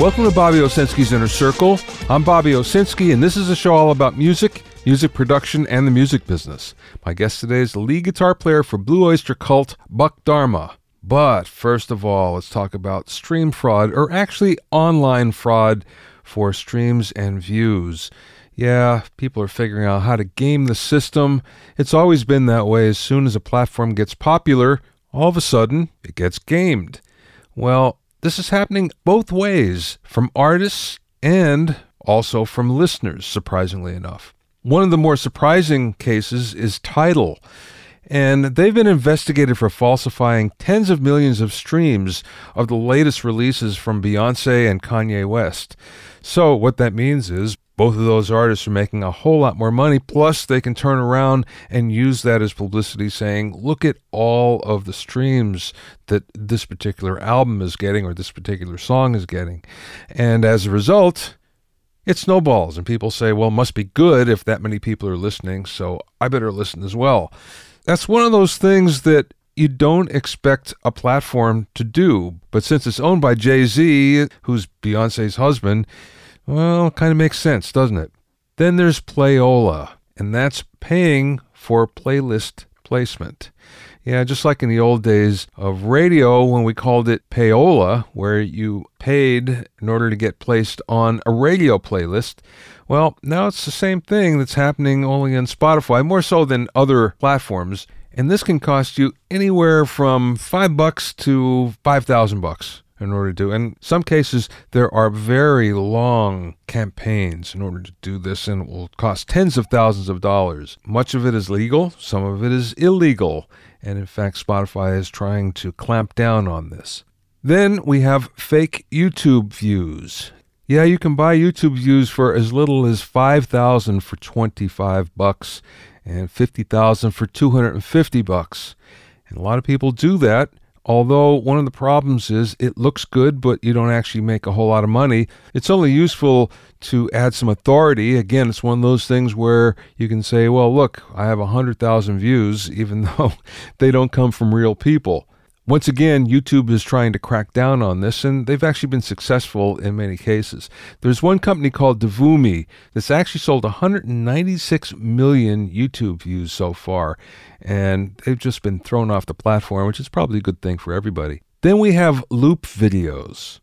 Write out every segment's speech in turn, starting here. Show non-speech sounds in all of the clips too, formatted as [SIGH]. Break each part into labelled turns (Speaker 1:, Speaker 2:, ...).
Speaker 1: Welcome to Bobby Owsinski's Inner Circle. I'm Bobby Owsinski, and this is a show all about music, music production, and the music business. My guest today is the lead guitar player for Blue Oyster Cult, Buck Dharma. But first of all, let's talk about stream fraud, or actually online fraud for streams and views. Yeah, people are figuring out how to game the system. It's always been that way. As soon as a platform gets popular, all of a sudden it gets gamed. Well, this is happening both ways from artists and also from listeners, surprisingly enough. One of the more surprising cases is Tidal, and they've been investigated for falsifying tens of millions of streams of the latest releases from Beyonce and Kanye West. So, what that means is both of those artists are making a whole lot more money. Plus, they can turn around and use that as publicity, saying, look at all of the streams that this particular album is getting or this particular song is getting. And as a result, it snowballs, and people say, well, must be good if that many people are listening, so I better listen as well. That's one of those things that you don't expect a platform to do. But since it's owned by Jay Z, who's Beyonce's husband, well, kind of makes sense, doesn't it? Then there's Playola, and that's paying for playlist placement. Yeah, just like in the old days of radio when we called it payola, where you paid in order to get placed on a radio playlist. Well, now it's the same thing that's happening only on Spotify, more so than other platforms. And this can cost you anywhere from five bucks to five thousand bucks in order to do. In some cases, there are very long campaigns in order to do this, and it will cost tens of thousands of dollars. Much of it is legal, some of it is illegal, and in fact, Spotify is trying to clamp down on this. Then we have fake YouTube views. Yeah, you can buy YouTube views for as little as 5,000 for 25 bucks and 50,000 for 250 bucks. And a lot of people do that Although one of the problems is it looks good, but you don't actually make a whole lot of money. It's only useful to add some authority. Again, it's one of those things where you can say, well, look, I have 100,000 views, [LAUGHS] even though they don't come from real people. Once again, YouTube is trying to crack down on this, and they've actually been successful in many cases. There's one company called Devumi that's actually sold 196 million YouTube views so far, and they've just been thrown off the platform, which is probably a good thing for everybody. Then we have loop videos.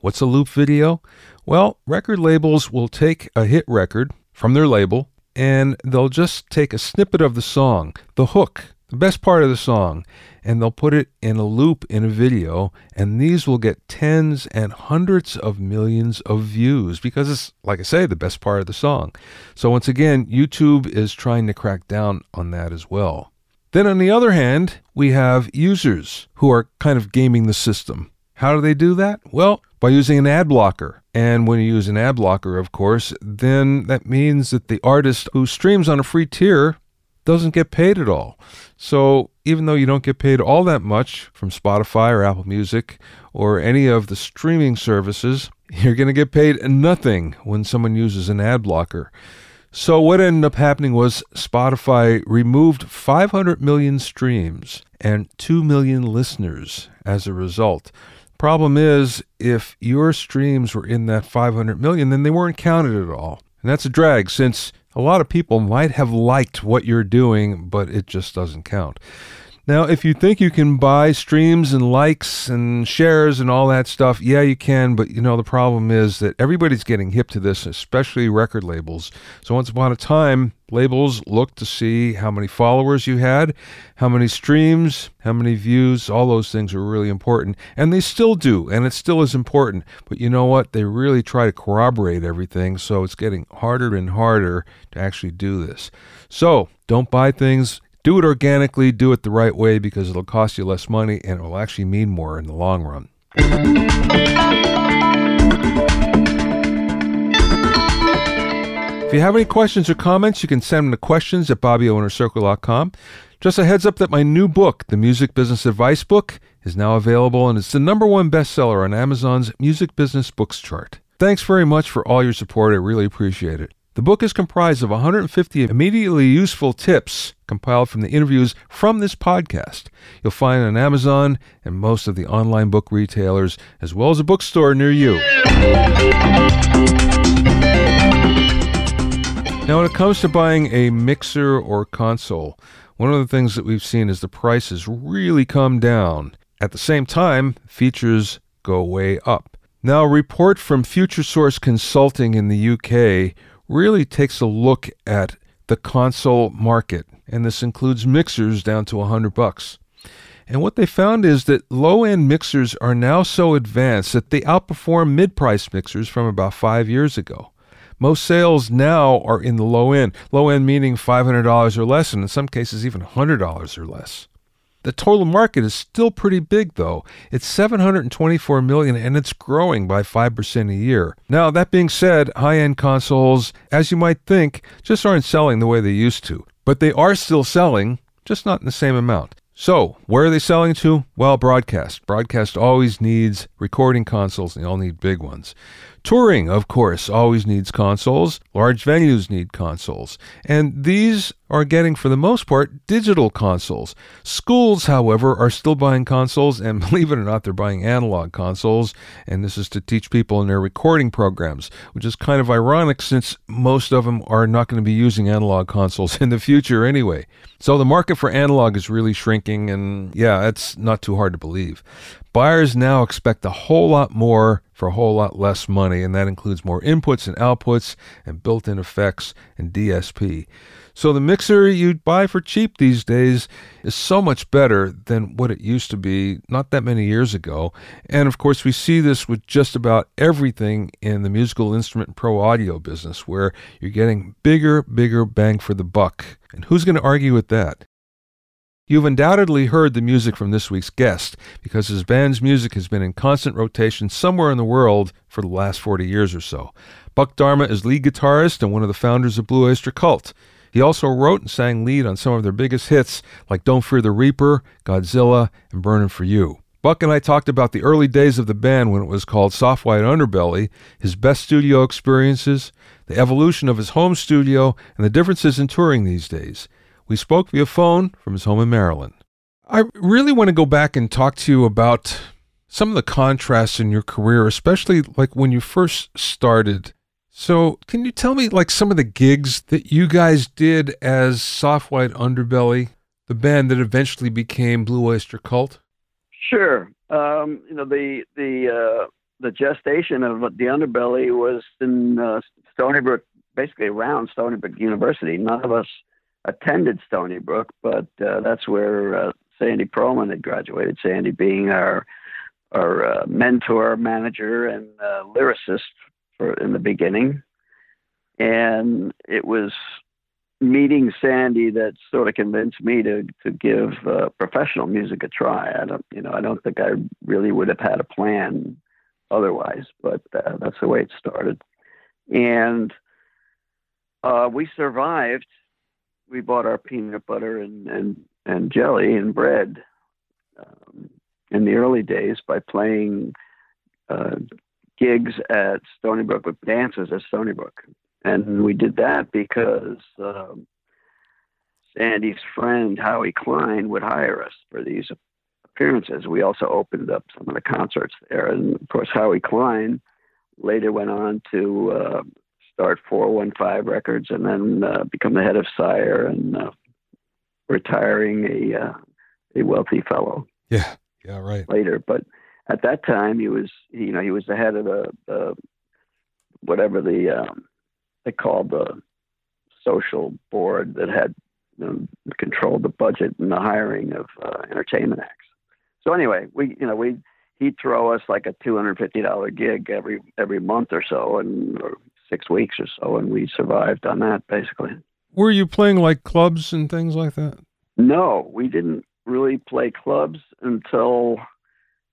Speaker 1: What's a loop video? Well, record labels will take a hit record from their label and they'll just take a snippet of the song, the hook, the best part of the song, and they'll put it in a loop in a video, and these will get tens and hundreds of millions of views because it's, like I say, the best part of the song. So, once again, YouTube is trying to crack down on that as well. Then, on the other hand, we have users who are kind of gaming the system. How do they do that? Well, by using an ad blocker. And when you use an ad blocker, of course, then that means that the artist who streams on a free tier doesn't get paid at all. So even though you don't get paid all that much from Spotify or Apple Music or any of the streaming services, [LAUGHS] you're going to get paid nothing when someone uses an ad blocker. So what ended up happening was Spotify removed 500 million streams and 2 million listeners as a result. Problem is, if your streams were in that 500 million, then they weren't counted at all. And that's a drag since a lot of people might have liked what you're doing, but it just doesn't count. Now, if you think you can buy streams and likes and shares and all that stuff, yeah, you can. But you know, the problem is that everybody's getting hip to this, especially record labels. So once upon a time, labels looked to see how many followers you had, how many streams, how many views. All those things are really important. And they still do. And it still is important. But you know what? They really try to corroborate everything. So it's getting harder and harder to actually do this. So don't buy things do it organically, do it the right way because it'll cost you less money and it will actually mean more in the long run. If you have any questions or comments, you can send them to questions at bobbyoinnercircle.com. Just a heads up that my new book, The Music Business Advice Book, is now available and it's the number one bestseller on Amazon's Music Business Books chart. Thanks very much for all your support. I really appreciate it. The book is comprised of 150 immediately useful tips compiled from the interviews from this podcast. You'll find on Amazon and most of the online book retailers, as well as a bookstore near you. Now, when it comes to buying a mixer or console, one of the things that we've seen is the prices really come down. At the same time, features go way up. Now, a report from Futuresource Consulting in the UK really takes a look at the console market, and this includes mixers down to 100 bucks. And what they found is that low end mixers are now so advanced that they outperform mid price mixers from about five years ago. Most sales now are in the low end, low end meaning $500 or less, and in some cases even $100 or less. The total market is still pretty big though. It's 724 million and it's growing by 5% a year. Now, that being said, high-end consoles, as you might think, just aren't selling the way they used to. But they are still selling, just not in the same amount. So, where are they selling to? Well, broadcast. Broadcast always needs recording consoles, and they all need big ones. Touring, of course, always needs consoles. Large venues need consoles. And these are getting, for the most part, digital consoles. Schools, however, are still buying consoles, and [LAUGHS] believe it or not, they're buying analog consoles. And this is to teach people in their recording programs, which is kind of ironic since most of them are not going to be using analog consoles [LAUGHS] in the future anyway. So the market for analog is really shrinking, and yeah, it's not too hard to believe. Buyers now expect a whole lot more for a whole lot less money, and that includes more inputs and outputs and built in effects and DSP. So the mixer you'd buy for cheap these days is so much better than what it used to be not that many years ago. And of course, we see this with just about everything in the musical instrument pro audio business, where you're getting bigger, bigger bang for the buck. And who's going to argue with that? You've undoubtedly heard the music from this week's guest because his band's music has been in constant rotation somewhere in the world for the last 40 years or so. Buck Dharma is lead guitarist and one of the founders of Blue Oyster Cult. He also wrote and sang lead on some of their biggest hits like Don't Fear the Reaper, Godzilla, and Burning for You. Buck and I talked about the early days of the band when it was called Soft White Underbelly, his best studio experiences, the evolution of his home studio, and the differences in touring these days. We spoke via phone from his home in Maryland. I really want to go back and talk to you about some of the contrasts in your career, especially like when you first started so, can you tell me like some of the gigs that you guys did as Soft White Underbelly, the band that eventually became Blue Oyster Cult?
Speaker 2: Sure. Um, you know the the uh, the gestation of the Underbelly was in uh, Stony Brook, basically around Stony Brook University. None of us attended Stony Brook, but uh, that's where uh, Sandy Pearlman had graduated. Sandy being our our uh, mentor, manager, and uh, lyricist for in the beginning, and it was meeting Sandy that sort of convinced me to to give uh, professional music a try. I don't, you know, I don't think I really would have had a plan otherwise, but uh, that's the way it started. And uh, we survived. We bought our peanut butter and and, and jelly and bread um, in the early days by playing uh, gigs at Stony Brook with dances at Stony Brook. And we did that because um, Sandy's friend, Howie Klein, would hire us for these appearances. We also opened up some of the concerts there. And of course, Howie Klein later went on to uh, start 415 Records and then uh, become the head of Sire and uh, retiring a, uh, a wealthy fellow.
Speaker 1: Yeah, yeah, right.
Speaker 2: Later. But at that time he was you know he was the head of the, the whatever the um, they called the social board that had you know, controlled the budget and the hiring of uh, entertainment acts. So anyway, we you know we he'd throw us like a two hundred fifty dollar gig every every month or so, and or six weeks or so, and we survived on that basically.
Speaker 1: Were you playing like clubs and things like that?
Speaker 2: No, we didn't really play clubs until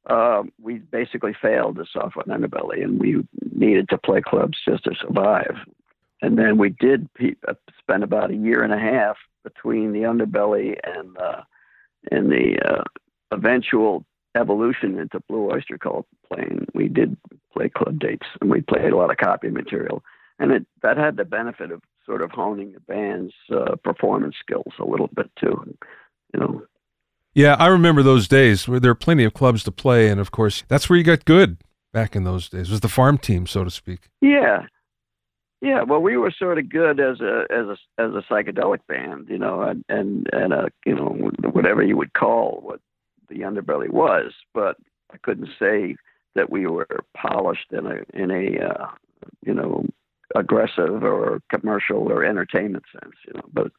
Speaker 2: uh, we basically failed the Soft White Underbelly, and we needed to play clubs just to survive. And then we did pe- uh, spend about a year and a half between the Underbelly and uh, and the uh, eventual evolution into Blue Oyster Cult playing. We did play club dates, and we played a lot of copy material. and it that had the benefit of sort of honing the band's uh, performance skills a little bit too. You know.
Speaker 1: Yeah, I remember those days where there were plenty of clubs to play, and of course, that's where you got good back in those days. Was the farm team, so to speak.
Speaker 2: Yeah, yeah. Well, we were sort of good as a as a as a psychedelic band, you know, and and, and a you know whatever you would call what the underbelly was, but I couldn't say that we were polished in a in a uh, you know aggressive or commercial or entertainment sense, you know. But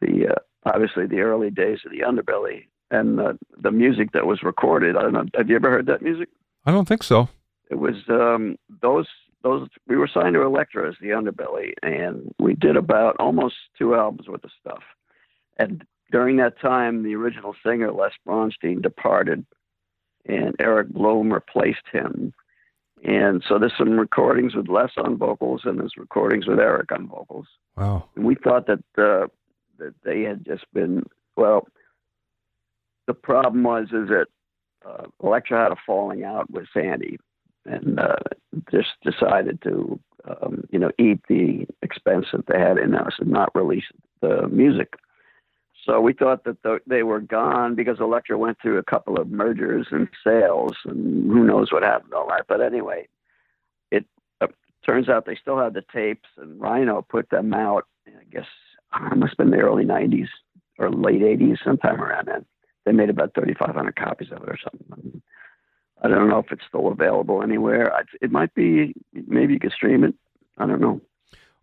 Speaker 2: the uh, obviously the early days of the underbelly and the, the music that was recorded. I don't know. Have you ever heard that music?
Speaker 1: I don't think so.
Speaker 2: It was um, those those. We were signed to Elektra as the underbelly, and we did about almost two albums worth of stuff. And during that time, the original singer Les Bronstein departed, and Eric Bloom replaced him. And so there's some recordings with Les on vocals, and there's recordings with Eric on vocals.
Speaker 1: Wow!
Speaker 2: And we thought that uh, that they had just been well. The problem was is that uh, Elektra had a falling out with Sandy, and uh, just decided to um, you know eat the expense that they had in us and not release the music. So we thought that the, they were gone because Elektra went through a couple of mergers and sales, and who knows what happened all that. But anyway, it uh, turns out they still had the tapes, and Rhino put them out. I guess it must have been the early '90s or late '80s, sometime around then. They made about 3,500 copies of it or something. I don't know if it's still available anywhere. It might be. Maybe you could stream it. I don't know.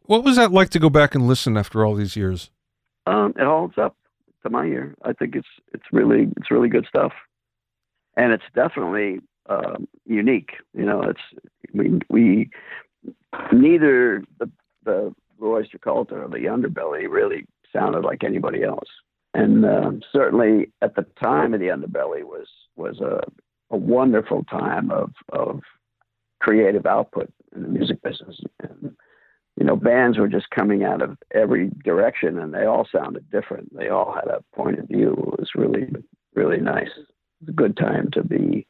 Speaker 1: What was that like to go back and listen after all these years?
Speaker 2: Um, it holds up to my ear. I think it's it's really it's really good stuff, and it's definitely um, unique. You know, it's we we neither the the Blue Oyster Cult or the Underbelly really sounded like anybody else, and uh, certainly at the time of the Underbelly was was a a wonderful time of of creative output in the music business. And, you know, bands were just coming out of every direction and they all sounded different. They all had a point of view. It was really, really nice. It was a good time to be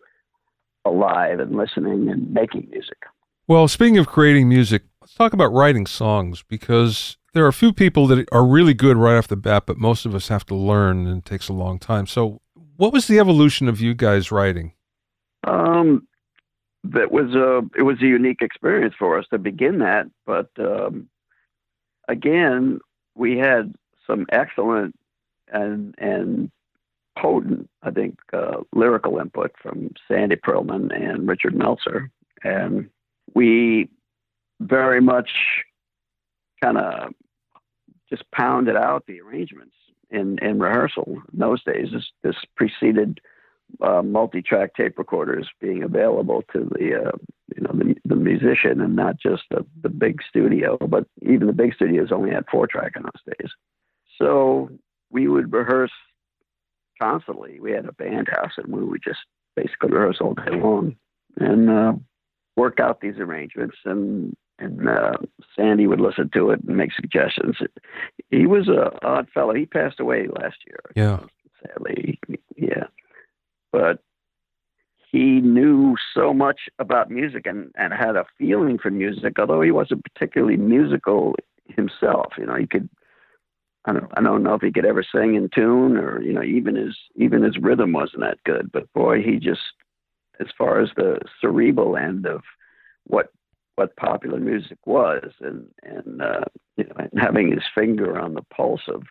Speaker 2: alive and listening and making music.
Speaker 1: Well, speaking of creating music, let's talk about writing songs because there are a few people that are really good right off the bat, but most of us have to learn and it takes a long time. So, what was the evolution of you guys writing?
Speaker 2: Um, that was a it was a unique experience for us to begin that. But um, again, we had some excellent and and potent, I think, uh, lyrical input from Sandy Pearlman and Richard Meltzer, and we very much kind of just pounded out the arrangements in in rehearsal. In those days, this, this preceded uh, multi-track tape recorders being available to the uh, you know the, the musician and not just the, the big studio but even the big studios only had four track in those days so we would rehearse constantly we had a band house and we would just basically rehearse all day long and uh, work out these arrangements and and uh, Sandy would listen to it and make suggestions. He was a odd fellow. He passed away last year.
Speaker 1: Yeah.
Speaker 2: Sadly, yeah but he knew so much about music and, and had a feeling for music, although he wasn't particularly musical himself. You know, he could I don't I don't know if he could ever sing in tune or, you know, even his even his rhythm wasn't that good. But boy, he just as far as the cerebral end of what what popular music was and and uh, you know having his finger on the pulse of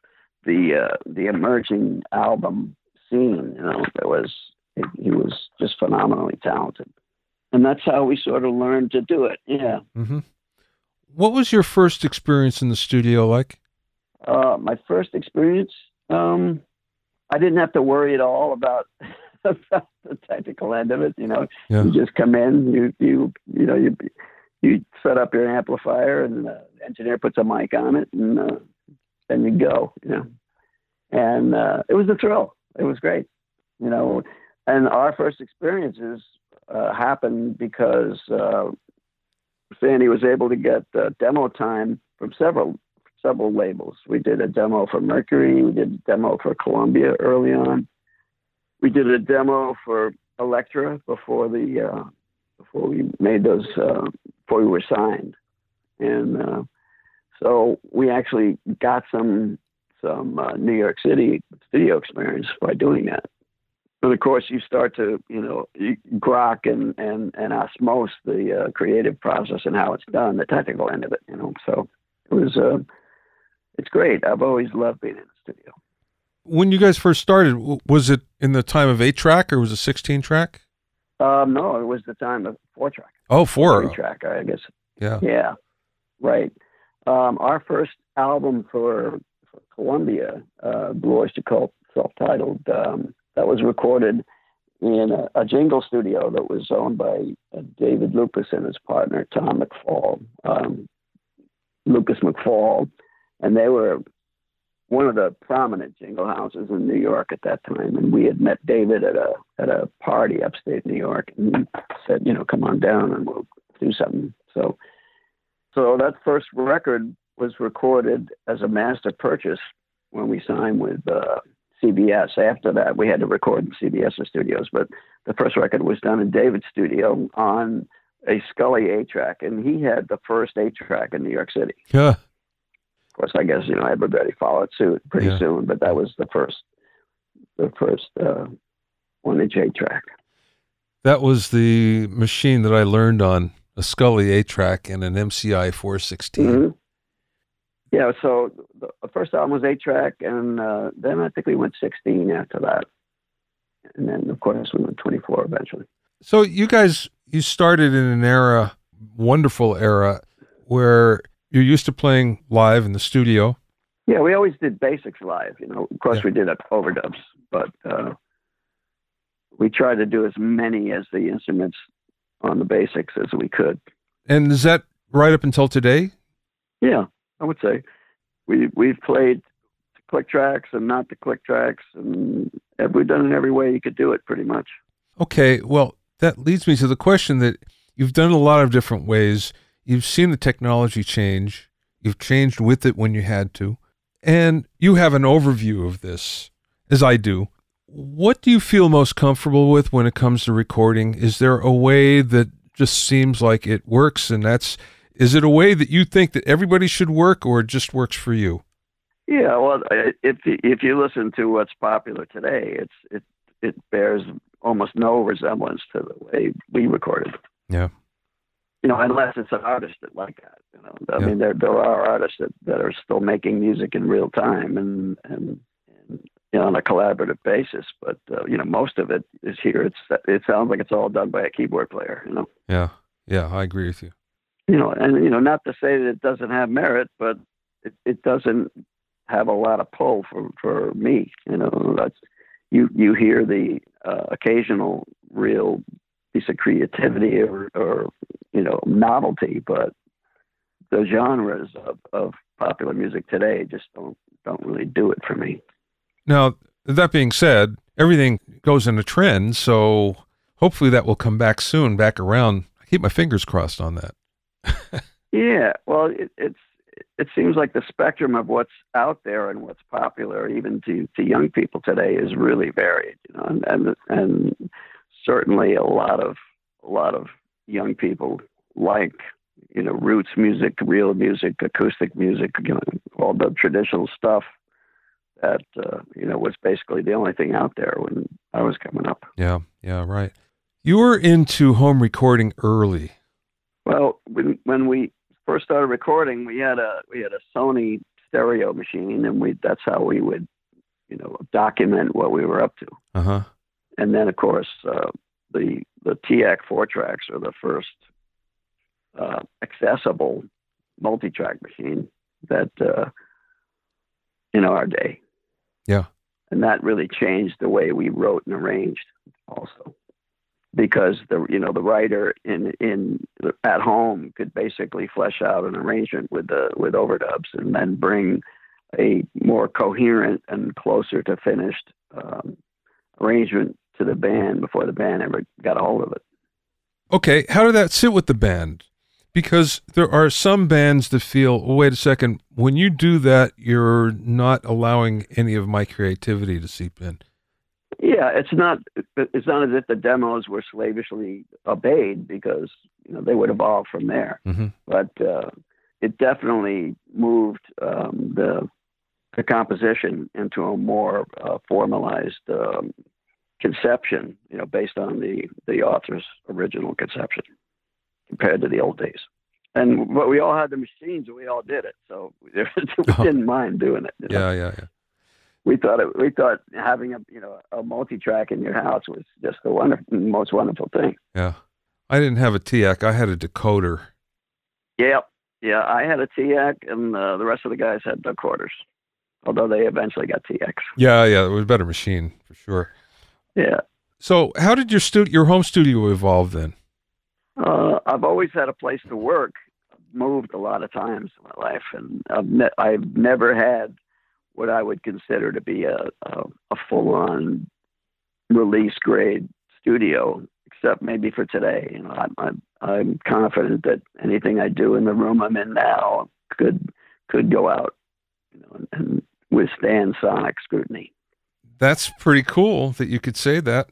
Speaker 2: the uh, the emerging album you know there was he was just phenomenally talented. And that's how we sort of learned to do it. Yeah.
Speaker 1: Mm-hmm. What was your first experience in the studio like?
Speaker 2: Uh, my first experience, um, I didn't have to worry at all about, [LAUGHS] about the technical end of it. You know, yeah. you just come in, you you you know you you set up your amplifier, and the engineer puts a mic on it, and uh, then you go. You know, and uh, it was a thrill. It was great. You know, and our first experiences uh, happened because uh, Sandy was able to get uh, demo time from several several labels. We did a demo for Mercury. We did a demo for Columbia early on. We did a demo for Elektra before the uh, before we made those uh, before we were signed. and uh, so we actually got some some uh, New York City studio experience by doing that. And of course, you start to you know grok and and and osmose the uh, creative process and how it's done, the technical end of it. You know, so it was uh, it's great. I've always loved being in the studio.
Speaker 1: When you guys first started, was it in the time of eight track or was it sixteen track?
Speaker 2: Um, no, it was the time of four track.
Speaker 1: Oh, four
Speaker 2: track, I guess.
Speaker 1: Yeah.
Speaker 2: Yeah. Right. Um, our first album for Columbia, uh, Blue Oyster Cult, self-titled, um, that was recorded in a, a, jingle studio that was owned by uh, David Lucas and his partner Tom McFall, um, Lucas McFall, and they were one of the prominent jingle houses in New York at that time. And we had met David at a at a party upstate New York, and said, you know, come on down and we'll do something. So, so that first record was recorded as a master purchase when we signed with uh, CBS. After that, we had to record in CBS studios, but the first record was done in David's studio on a Scully eight track, and he had the first eight track in New York City.
Speaker 1: Yeah.
Speaker 2: Of course, I guess you know everybody followed suit pretty yeah. soon, but that was the first, the first uh, one inch eight track.
Speaker 1: That was the machine that I learned on a Scully eight track and an MCI 416. Mm-hmm.
Speaker 2: Yeah, so the first album was eight track, and uh, then I think we went 16 after that, and then of course we went 24 eventually.
Speaker 1: So you guys, you started in an era, wonderful era, where you're used to playing live in the studio.
Speaker 2: Yeah, we always did basics live. You know, of course yeah. we did overdubs, but uh, we tried to do as many as the instruments on the basics as we could.
Speaker 1: And is that right up until today?
Speaker 2: Yeah, I would say we we've played click tracks and not the click tracks, and we've done it every way you could do it, pretty much.
Speaker 1: Okay, well that leads me to the question that you've done a lot of different ways. You've seen the technology change. You've changed with it when you had to, and you have an overview of this, as I do. What do you feel most comfortable with when it comes to recording? Is there a way that just seems like it works and that's is it a way that you think that everybody should work or it just works for you?
Speaker 2: Yeah, well, if if you listen to what's popular today, it's it it bears almost no resemblance to the way we recorded.
Speaker 1: Yeah.
Speaker 2: You know, unless it's an artist that like that. You know, I yeah. mean, there there are artists that, that are still making music in real time and and, and you know, on a collaborative basis. But uh, you know, most of it is here. It's it sounds like it's all done by a keyboard player. You know.
Speaker 1: Yeah, yeah, I agree with you
Speaker 2: you know, and you know, not to say that it doesn't have merit, but it, it doesn't have a lot of pull for for me. You know, that's you you hear the uh, occasional real piece of creativity or, or you know novelty, but the genres of, of popular music today just don't don't really do it for me.
Speaker 1: Now, that being said, everything goes in a trend, so hopefully that will come back soon, back around. I keep my fingers crossed on that. [LAUGHS]
Speaker 2: yeah, well, it, it's it seems like the spectrum of what's out there and what's popular, even to to young people today, is really varied. You know, and and, and certainly a lot of a lot of young people like you know roots music, real music, acoustic music, you know, all the traditional stuff that uh, you know was basically the only thing out there when I was coming up.
Speaker 1: Yeah, yeah, right. You were into home recording early.
Speaker 2: Well, when when we first started recording, we had a we had a Sony stereo machine, and we that's how we would, you know, document what we were up to.
Speaker 1: Uh-huh.
Speaker 2: And then, of course, uh, the the TEAC four tracks are the first uh, accessible multi-track machine that uh, in our day.
Speaker 1: Yeah.
Speaker 2: And that really changed the way we wrote and arranged, also because the you know the writer in in at home could basically flesh out an arrangement with the with overdubs and then bring a more coherent and closer to finished um, arrangement to the band before the band ever got a hold of it.
Speaker 1: Okay, how did that sit with the band? Because there are some bands that feel, oh, wait a second, when you do that, you're not allowing any of my creativity to seep in.
Speaker 2: Yeah, it's not. It's not as if the demos were slavishly obeyed because you know they would evolve from there.
Speaker 1: Mm-hmm.
Speaker 2: But uh, it definitely moved um, the the composition into a more uh, formalized um, conception, you know, based on the the author's original conception compared to the old days. And but we all had the machines, and we all did it, so [LAUGHS] we didn't mind doing it.
Speaker 1: You know? Yeah, yeah, yeah.
Speaker 2: We thought it. We thought having a you know a multi-track in your house was just the wonderful, most wonderful thing.
Speaker 1: Yeah, I didn't have a TEAC. I had a decoder.
Speaker 2: Yep. Yeah, I had a TEAC, and uh, the rest of the guys had decoders. Although they eventually got TX.
Speaker 1: Yeah, yeah, it was a better machine for sure.
Speaker 2: Yeah.
Speaker 1: So, how did your stu- your home studio evolve then?
Speaker 2: Uh, I've always had a place to work. I've moved a lot of times in my life, and I've ne- I've never had what I would consider to be a a, a full on release grade studio, except maybe for today. You know, I'm, I'm I'm confident that anything I do in the room I'm in now could could go out, you know, and, and withstand sonic scrutiny.
Speaker 1: That's pretty cool that you could say that.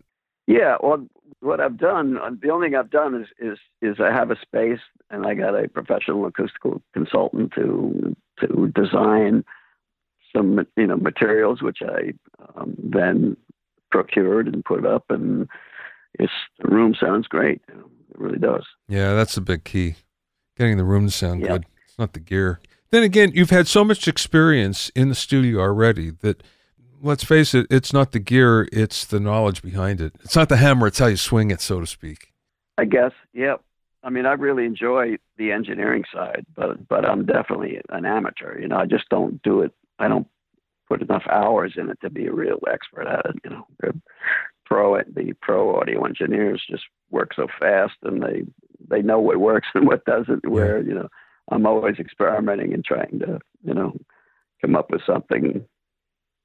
Speaker 2: Yeah, well, what I've done, the only thing I've done is is is I have a space and I got a professional acoustical consultant to to design some you know materials which I um, then procured and put up, and it's the room sounds great. it really does.
Speaker 1: Yeah, that's a big key, getting the room to sound good. It's not the gear. Then again, you've had so much experience in the studio already that let's face it, it's not the gear, it's the knowledge behind it. It's not the hammer, it's how you swing it, so to speak.
Speaker 2: I guess, yep. I mean, I really enjoy the engineering side, but but I'm definitely an amateur. You know, I just don't do it. I don't put enough hours in it to be a real expert at it. You know, the pro the pro audio engineers just work so fast, and they they know what works and what doesn't. Where you know, I'm always experimenting and trying to you know come up with something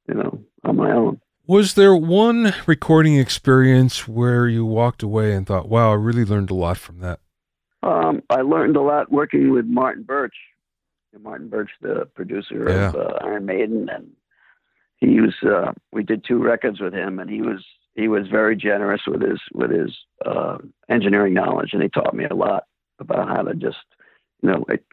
Speaker 2: you know, on my own.
Speaker 1: Was there one recording experience where you walked away and thought, wow, I really learned a lot from that?
Speaker 2: Um, I learned a lot working with Martin Birch. Martin Birch, the producer yeah. of uh, Iron Maiden, and he was. Uh, we did two records with him, and he was he was very generous with his with his uh, engineering knowledge, and he taught me a lot about how to just, you know, like,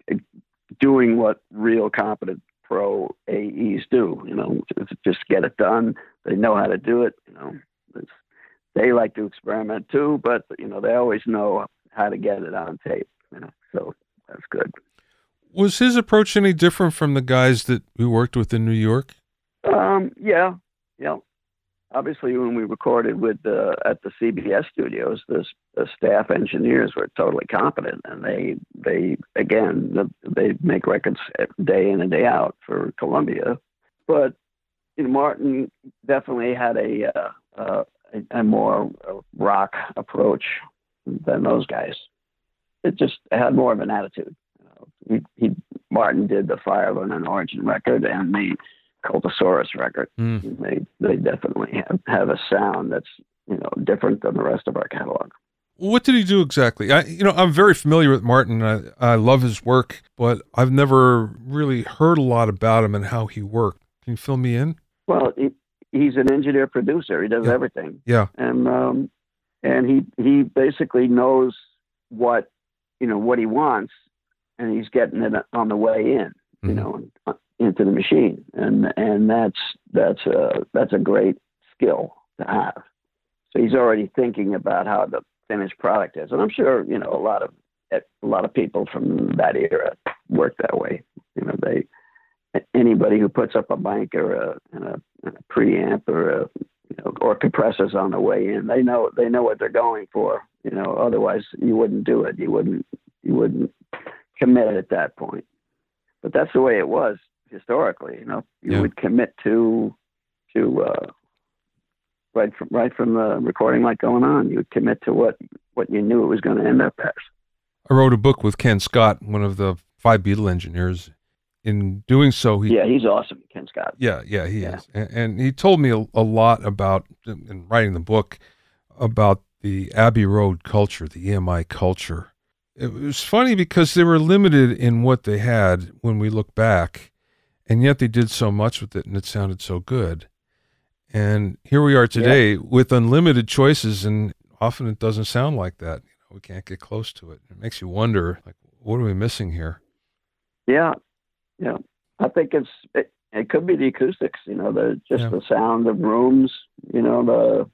Speaker 2: doing what real competent pro AEs do. You know, just get it done. They know how to do it. You know, it's, they like to experiment too, but you know they always know how to get it on tape. You know, so that's good.
Speaker 1: Was his approach any different from the guys that we worked with in New York?
Speaker 2: Um, yeah, yeah obviously when we recorded with the at the CBS studios, the, the staff engineers were totally competent, and they they again they make records day in and day out for Columbia. But you know, Martin definitely had a uh, uh, a, a more rock approach than those guys. It just had more of an attitude. He, he Martin did the Fire of Unknown Origin record, and the Cultosaurus record. Mm. They they definitely have, have a sound that's you know different than the rest of our catalog.
Speaker 1: What did he do exactly? I you know I'm very familiar with Martin. I, I love his work, but I've never really heard a lot about him and how he worked. Can you fill me in?
Speaker 2: Well, he, he's an engineer producer. He does
Speaker 1: yeah.
Speaker 2: everything.
Speaker 1: Yeah,
Speaker 2: and um, and he he basically knows what you know what he wants, and he's getting it on the way in. You mm-hmm. know, into the machine, and and that's that's a that's a great skill to have. So he's already thinking about how the finished product is, and I'm sure you know a lot of a lot of people from that era work that way. You know, they anybody who puts up a mic or a, a, a preamp or a you know, or compressors on the way in, they know they know what they're going for. You know, otherwise you wouldn't do it. You wouldn't you wouldn't commit at that point. But that's the way it was historically. You know, you yeah. would commit to to uh, right from right from the recording like going on. You would commit to what what you knew it was going to end up as.
Speaker 1: I wrote a book with Ken Scott, one of the five Beatle engineers. In doing so, he
Speaker 2: yeah, he's awesome, Ken Scott.
Speaker 1: Yeah, yeah, he yeah. is, and, and, he told me a, a lot about in writing the book about the Abbey Road culture, the EMI culture. It was funny because they were limited in what they had when we look back and yet they did so much with it and it sounded so good. And here we are today yeah. with unlimited choices, and often it doesn't sound like that. You know, we can't get close to it. It makes you wonder, like, what are we missing here?
Speaker 2: Yeah, yeah. I think it's it, it could be the acoustics. You know, the just
Speaker 1: Yeah.
Speaker 2: the sound of rooms. You know, the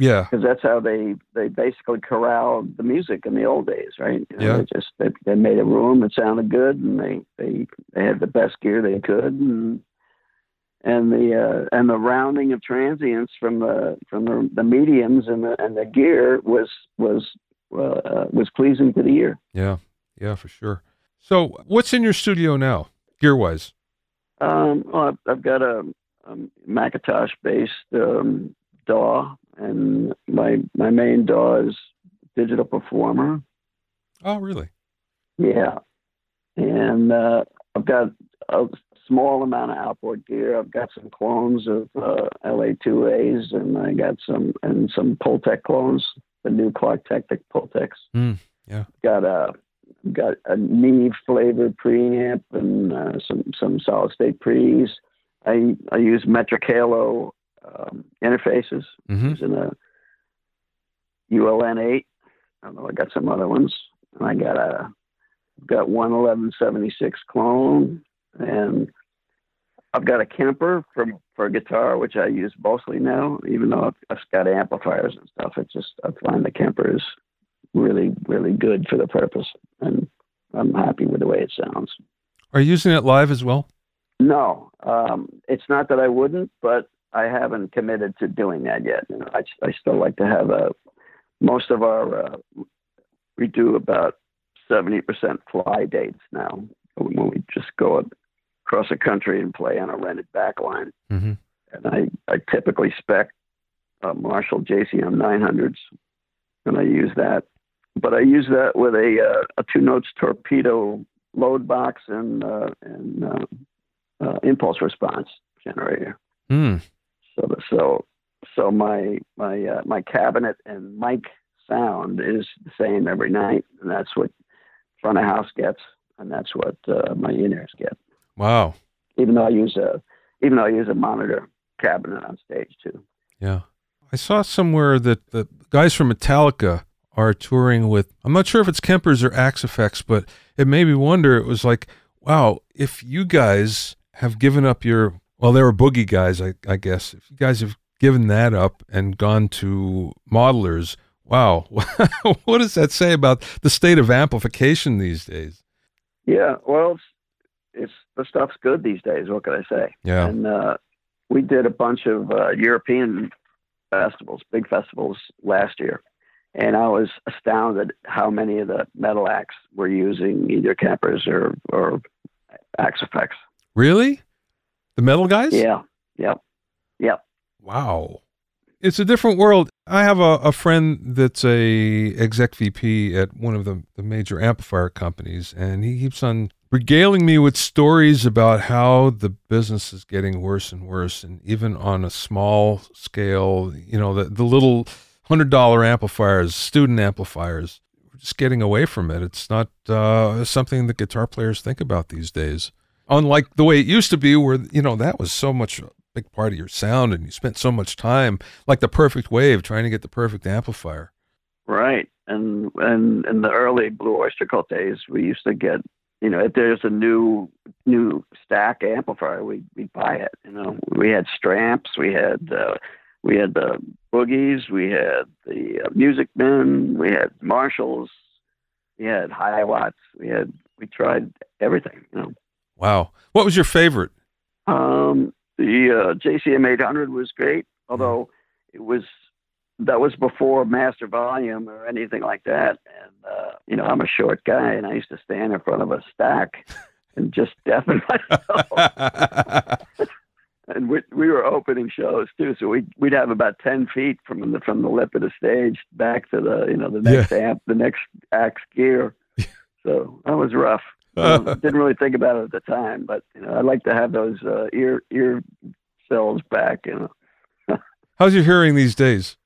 Speaker 1: Yeah.
Speaker 2: because that's how they they basically corralled the music in the old days, right? You know,
Speaker 1: Yeah.
Speaker 2: They just they, they made a room that sounded good, and they they they had the best gear they could, and and the uh, and the rounding of transients from the from the, the mediums and the and the gear was was uh, was pleasing to the ear.
Speaker 1: Yeah. Yeah, for sure. So, what's in your studio now, gear wise?
Speaker 2: Um, well, I've, I've got a, a Macintosh based um, DAW, and my my main DAW is Digital Performer.
Speaker 1: Oh, really?
Speaker 2: Yeah, and uh, I've got a small amount of outboard gear. I've got some clones of uh, LA2As, and I got some and some Pultec clones, the new Klark Teknik Pultecs.
Speaker 1: Mm, yeah.
Speaker 2: Got a got a Neve flavored preamp and uh, some some solid state pre's. I I use Metric Halo um, interfaces
Speaker 1: Mm-hmm.
Speaker 2: using a ULN8. I don't know. I got some other ones, and I got a got one eleven seventy six clone, and I've got a Kemper for for guitar, which I use mostly now. Even though I've, I've got amplifiers and stuff, it's just I find the Kemper is really really good for the purpose, and I'm happy with the way it sounds.
Speaker 1: Are you using it live as well?
Speaker 2: No, um, it's not that I wouldn't, but I haven't committed to doing that yet. You know, I, I still like to have a. Most of our uh, we do about seventy percent fly dates now when we just go across the country and play on a rented backline,
Speaker 1: Mm-hmm.
Speaker 2: and I I typically spec uh, Marshall JCM 900s, and I use that, but I use that with a uh, a two notes torpedo load box and uh, and uh, uh, impulse response generator.
Speaker 1: Mm.
Speaker 2: So so so my my uh, my cabinet and mic sound is the same every night, and that's what front of house gets, and that's what uh, my in ears get.
Speaker 1: Wow.
Speaker 2: Even though I use a even though I use a monitor cabinet on stage too.
Speaker 1: Yeah. I saw somewhere that the guys from Metallica are touring with, I'm not sure if it's Kempers or Axe-Fx, but it made me wonder. It was like, wow, if you guys have given up your, well, they were boogie guys, I, I guess. If you guys have given that up and gone to modelers, wow, [LAUGHS] what does that say about the state of amplification these days?
Speaker 2: Yeah, well, it's, it's the stuff's good these days. What can I say?
Speaker 1: Yeah.
Speaker 2: And uh, we did a bunch of uh, European festivals, big festivals last year, and I was astounded how many of the metal acts were using either Kempers or or Axe-Fx.
Speaker 1: Really? The metal guys?
Speaker 2: Yeah, yep, yep.
Speaker 1: Wow. It's a different world. I have a, a friend that's a exec VP at one of the, the major amplifier companies, and he keeps on regaling me with stories about how the business is getting worse and worse. And even on a small scale, you know, the, the little $100 amplifiers, student amplifiers, just getting away from it. It's not uh, something that guitar players think about these days. Unlike the way it used to be, where, you know, that was so much a big part of your sound and you spent so much time like the perfect wave trying to get the perfect amplifier
Speaker 2: Right. And and in the early Blue Oyster Cult days, we used to get, you know, if there's a new new stack amplifier, we we buy it. You know, we had Stramps, we had uh, we had the Boogies, we had the uh, Music Men, we had Marshalls, we had Hiwatts, we had we tried everything. You know,
Speaker 1: wow what was your favorite
Speaker 2: um, the uh, JCM 800 was great, although it was that was before master volume or anything like that. And uh, you know, I'm a short guy, and I used to stand in front of a stack [LAUGHS] and just deafen myself. [LAUGHS] and we, we were opening shows too, so we we'd have about ten feet from the from the lip of the stage back to the you know the next amp, the next axe gear. [LAUGHS] So that was rough. Um, didn't really think about it at the time, but you know, I'd like to have those uh, ear ear cells back. You know, [LAUGHS]
Speaker 1: how's your hearing these days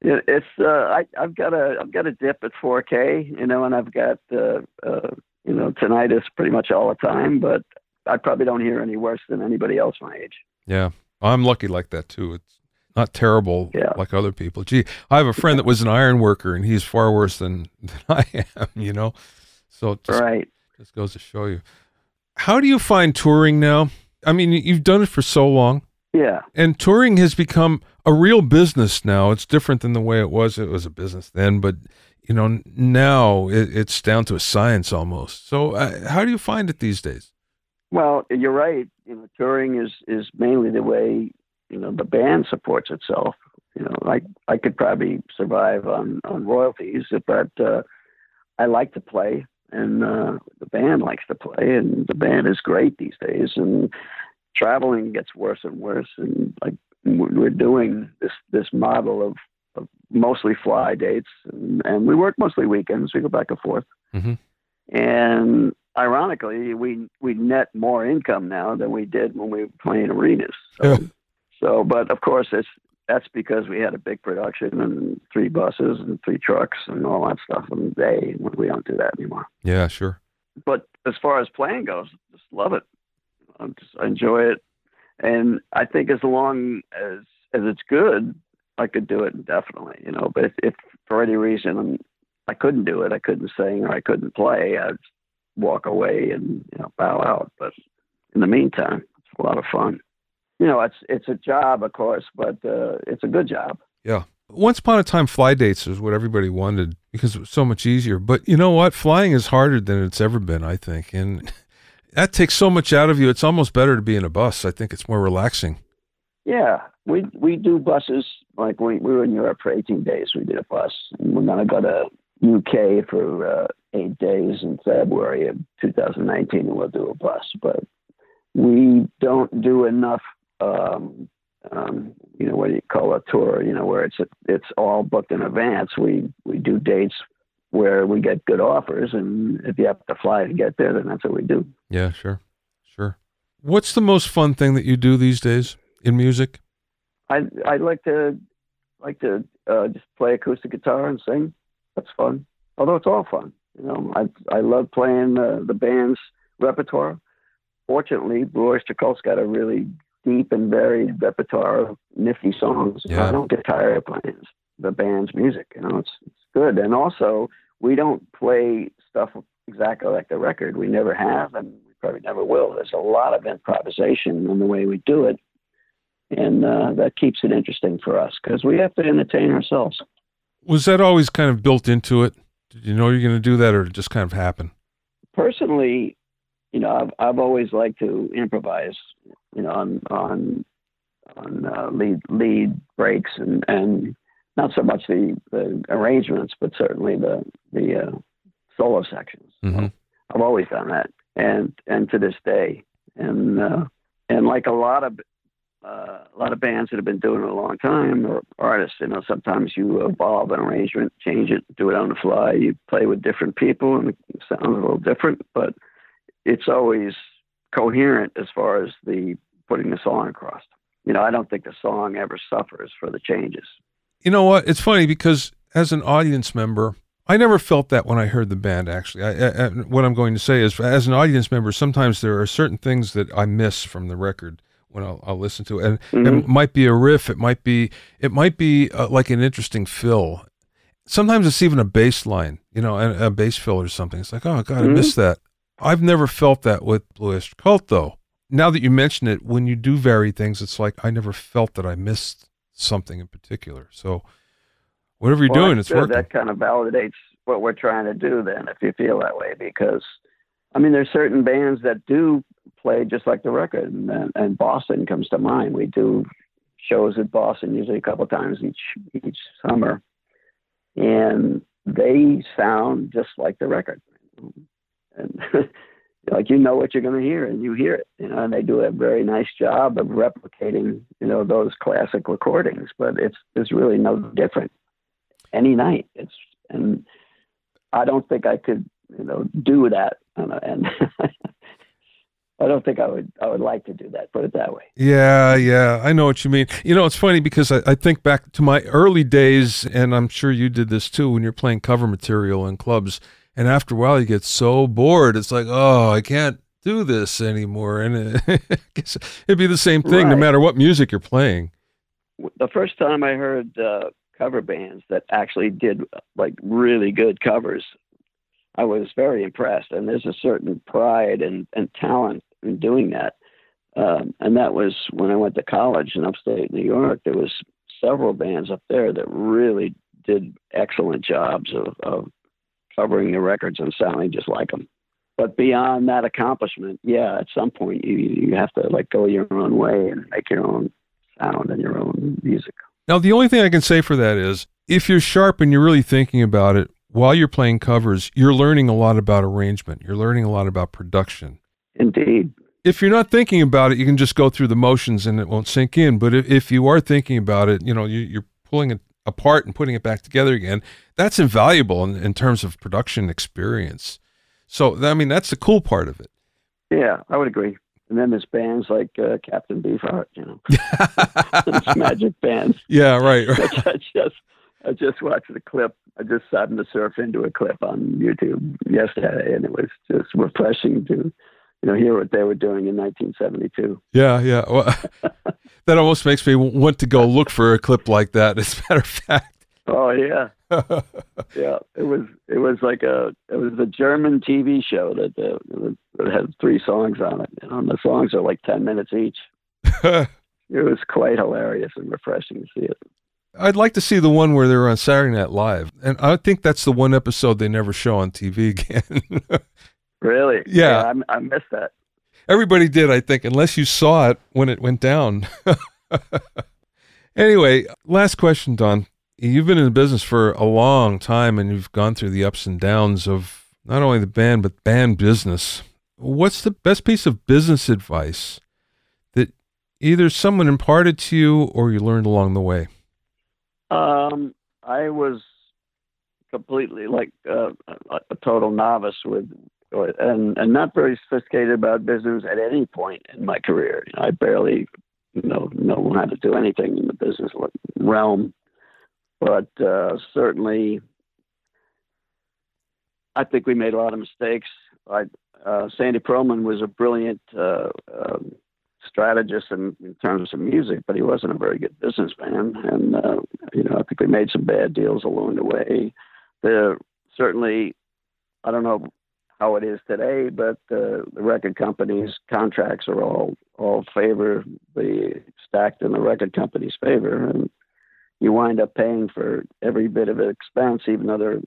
Speaker 2: It- it's uh, I, I've got a I've got a dip at 4K, you know, and I've got uh, uh, you know tinnitus pretty much all the time, but I probably don't hear any worse than anybody else my age.
Speaker 1: yeah i'm lucky like that too it's not terrible
Speaker 2: Yeah.
Speaker 1: like other people gee i have a friend that was an iron worker and he's far worse than, [LAUGHS] than i am you know so just,
Speaker 2: Right.
Speaker 1: Just goes to show you How do you find touring now? I mean, you've done it for so long.
Speaker 2: Yeah.
Speaker 1: And touring has become a real business now. It's different than the way it was. It was a business then, but you know, now it, it's down to a science almost. So, uh, how do you find it these days?
Speaker 2: Well, you're right. You know, touring is is mainly the way you know the band supports itself. You know, I I could probably survive on on royalties, but uh, I like to play, and uh, the band likes to play, and the band is great these days. And traveling gets worse and worse, and like we're doing this this model of, of mostly fly dates, and, and, we work mostly weekends. We go back and forth,
Speaker 1: mm-hmm.
Speaker 2: and ironically, we we net more income now than we did when we were playing arenas. So,
Speaker 1: yeah.
Speaker 2: so but of course, it's that's because we had a big production and three buses and three trucks and all that stuff And they. We don't do that anymore.
Speaker 1: Yeah, sure.
Speaker 2: But as far as playing goes, just love it. I just I enjoy it, and I think as long as as it's good, I could do it indefinitely. You know, but if, if for any reason I'm, I couldn't do it, I couldn't sing or I couldn't play, I'd walk away and you know bow out. But in the meantime, it's a lot of fun. You know, it's it's a job, of course, but uh, it's a good job.
Speaker 1: Yeah. Once upon a time, fly dates was what everybody wanted because it was so much easier. But you know what? Flying is harder than it's ever been, I think, and [LAUGHS] that takes so much out of you. It's almost better to be in a bus. I think it's more relaxing.
Speaker 2: Yeah, we we do buses like we, we were in Europe for 18 days. We did a bus, and we're gonna go to UK for uh, eight days in February of 2019, and we'll do a bus. But we don't do enough. Um, um, you know what do you call a tour? You know where it's it's all booked in advance. We we do dates where we get good offers, and if you have to fly to get there, then that's what we do.
Speaker 1: Yeah, sure, sure. What's the most fun thing that you do these days in music?
Speaker 2: I I like to like to uh, just play acoustic guitar and sing. That's fun. Although it's all fun, you know. I I love playing uh, the band's repertoire. Fortunately, Blue Oyster Cult's got a really deep and varied repertoire of nifty songs.
Speaker 1: Yeah.
Speaker 2: I don't get tired of playing the band's music. You know, it's it's good. And also, we don't play stuff exactly like the record. We never have, and we probably never will. There's a lot of improvisation in the way we do it, and uh, that keeps it interesting for us because we have to entertain ourselves.
Speaker 1: Was that always kind of built into it? Did you know you're going to do that, or did it just kind of happen?
Speaker 2: Personally, you know, I've I've always liked to improvise. You know, on on on uh, lead lead breaks and and not so much the, the arrangements, but certainly the the uh, solo sections.
Speaker 1: Mm-hmm.
Speaker 2: I've always done that, and and to this day, and uh, and like a lot of uh, a lot of bands that have been doing it a long time, or artists, you know, sometimes you evolve an arrangement, change it, do it on the fly. You play with different people, and it sounds a little different, but it's always coherent as far as the putting the song across. You know, I don't think the song ever suffers for the changes.
Speaker 1: You know what? It's funny because as an audience member, I never felt that when I heard the band. Actually, I, I, what I'm going to say is, as an audience member, sometimes there are certain things that I miss from the record when I'll, I'll listen to it, and mm-hmm. it might be a riff, it might be, it might be uh, like an interesting fill. Sometimes it's even a bass line, you know, a, a bass fill or something. It's like, oh God, mm-hmm. I missed that. I've never felt that with Blue Oyster Cult, though. Now that you mention it, when you do vary things, it's like I never felt that I missed something in particular. So whatever you're
Speaker 2: well,
Speaker 1: doing, it's
Speaker 2: good.
Speaker 1: working.
Speaker 2: That kind of validates what we're trying to do then, if you feel that way, because I mean, there's certain bands that do play just like the record, and, and Boston comes to mind. We do shows at Boston usually a couple times each each summer, and they sound just like the record. And [LAUGHS] like you know what you're going to hear and you hear it you know and they do a very nice job of replicating you know those classic recordings but it's it's really no different any night it's and i don't think i could you know do that and [LAUGHS] I don't think I would. I would like to do that. Put it that way.
Speaker 1: Yeah, yeah, I know what you mean. You know, it's funny because I, I think back to my early days, and I'm sure you did this too when you're playing cover material in clubs and after a while, you get so bored. It's like, oh, I can't do this anymore. And it, [LAUGHS] it'd be the same thing right. no matter what music you're playing.
Speaker 2: The first time I heard uh, cover bands that actually did like really good covers, I was very impressed. And there's a certain pride and, and talent in doing that. Um, and that was when I went to college in upstate New York. There was several bands up there that really did excellent jobs of, of covering the records and sounding just like them. But beyond that accomplishment, yeah, at some point you you have to like go your own way and make your own sound and your own music.
Speaker 1: Now, the only thing I can say for that is if you're sharp and you're really thinking about it while you're playing covers, you're learning a lot about arrangement. You're learning a lot about production.
Speaker 2: Indeed.
Speaker 1: If you're not thinking about it, you can just go through the motions and it won't sink in. But if, if you are thinking about it, you know, you, you're pulling it apart and putting it back together again. That's invaluable in, in terms of production experience. So, I mean, that's the cool part of it.
Speaker 2: Yeah, I would agree. And then there's bands like uh, Captain Beefheart, you know, [LAUGHS] magic bands.
Speaker 1: Yeah, right. right. [LAUGHS]
Speaker 2: I just, I just watched the clip. I just happened to surf into a clip on YouTube yesterday, and it was just refreshing to, you know, hear what they were doing in 1972.
Speaker 1: Yeah, yeah. Well, [LAUGHS] that almost makes me want to go look for a clip like that. As a matter of fact.
Speaker 2: Oh yeah, [LAUGHS] yeah. It was it was like a it was a German TV show that uh, it had three songs on it, and the songs are like ten minutes each. [LAUGHS] it was quite hilarious and refreshing to see it.
Speaker 1: I'd like to see the one where they were on Saturday Night Live, and I think that's the one episode they never show on TV again.
Speaker 2: Really?
Speaker 1: Yeah,
Speaker 2: yeah I, I missed that.
Speaker 1: Everybody did, I think, unless you saw it when it went down. [LAUGHS] anyway, last question, Don you've been in the business for a long time and you've gone through the ups and downs of not only the band but band business. What's the best piece of business advice that either someone imparted to you or you learned along the way?
Speaker 2: Um, I was completely like uh, a total novice with and and not very sophisticated about business at any point in my career. You know, I barely know know how to do anything in the business realm but uh, certainly, I think we made a lot of mistakes. I, uh, Sandy Pearlman was a brilliant uh, um, strategist in, in, terms of music, but he wasn't a very good businessman. And uh, you know, I think we made some bad deals along the way. There certainly, I don't know how it is today, but uh, the record companies' contracts are all all favor the stacked in the record company's favor, and you wind up paying for every bit of expense, even though they're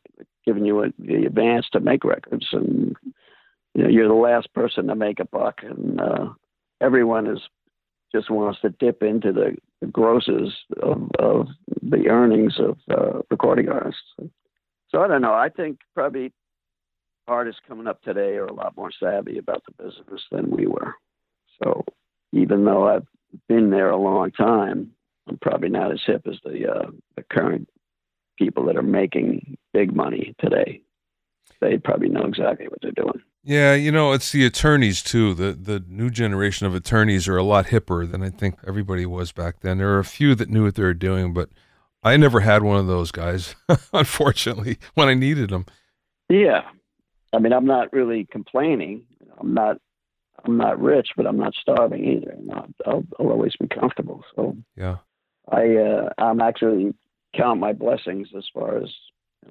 Speaker 2: giving you a, the advance to make records, and you know you're the last person to make a buck, and uh, everyone is just wants to dip into the, the grosses of, of the earnings of uh, recording artists. So I don't know. I think probably artists coming up today are a lot more savvy about the business than we were. So even though I've been there a long time, I'm probably not as hip as the uh, the current people that are making big money today. They probably know exactly what they're doing.
Speaker 1: Yeah, you know, it's the attorneys too. The the new generation of attorneys are a lot hipper than I think everybody was back then. There are a few that knew what they were doing, but I never had one of those guys, [LAUGHS] unfortunately, when I needed them.
Speaker 2: Yeah. I mean, I'm not really complaining. I'm not I'm not rich, but I'm not starving either. I'll, I'll always be comfortable. So
Speaker 1: yeah,
Speaker 2: I uh, I'm actually count my blessings as far as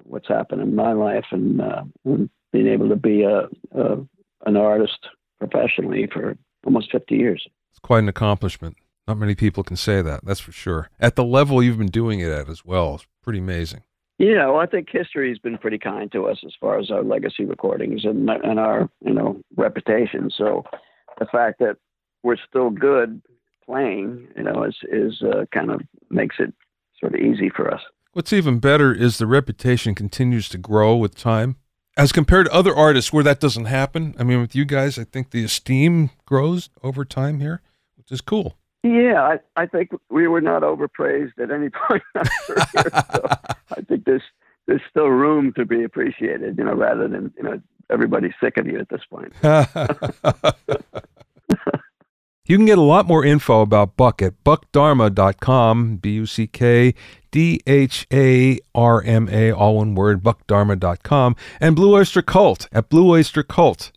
Speaker 2: what's happened in my life and, uh, and being able to be a, a, an artist professionally for almost 50 years.
Speaker 1: It's quite an accomplishment. Not many people can say that. That's for sure. At the level you've been doing it at as well, it's pretty amazing.
Speaker 2: Yeah, know, I think history has been pretty kind to us as far as our legacy recordings and and our you know reputation. So the fact that we're still good playing, you know, is is uh, kind of makes it sort of easy for us.
Speaker 1: What's even better is the reputation continues to grow with time, as compared to other artists where that doesn't happen. I mean, with you guys, I think the esteem grows over time here, which is cool.
Speaker 2: Yeah, I, I think we were not overpraised at any [LAUGHS] point. so [LAUGHS] I think there's there's still room to be appreciated, you know, rather than you know everybody's sick of you at this point. [LAUGHS]
Speaker 1: You can get a lot more info about Buck at buckdharma.com, B U C K D H A R M A, all one word, buckdharma.com, and Blue Oyster Cult at blueoystercult.com.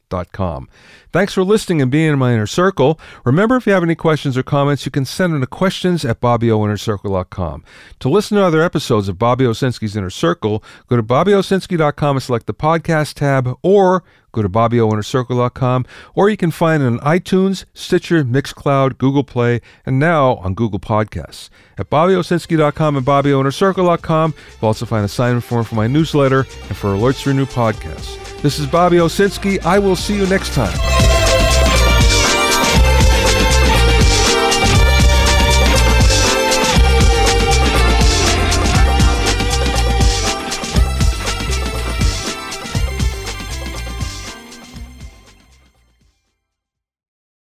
Speaker 1: Thanks for listening and being in my inner circle. Remember, if you have any questions or comments, you can send them to questions at bobbyoinnercircle.com. To listen to other episodes of Bobby Owsinski's Inner Circle, go to bobbyowsinski.com and select the podcast tab, or go to bobbyoinnercircle.com, or you can find it on iTunes, Stitcher, Mixcloud, Google Play, and now on Google Podcasts. At bobbyowsinski.com and bobbyoinnercircle.com, you'll also find a sign-in form for my newsletter and for alerts for new podcasts. This is Bobby Owsinski. I will see you next time.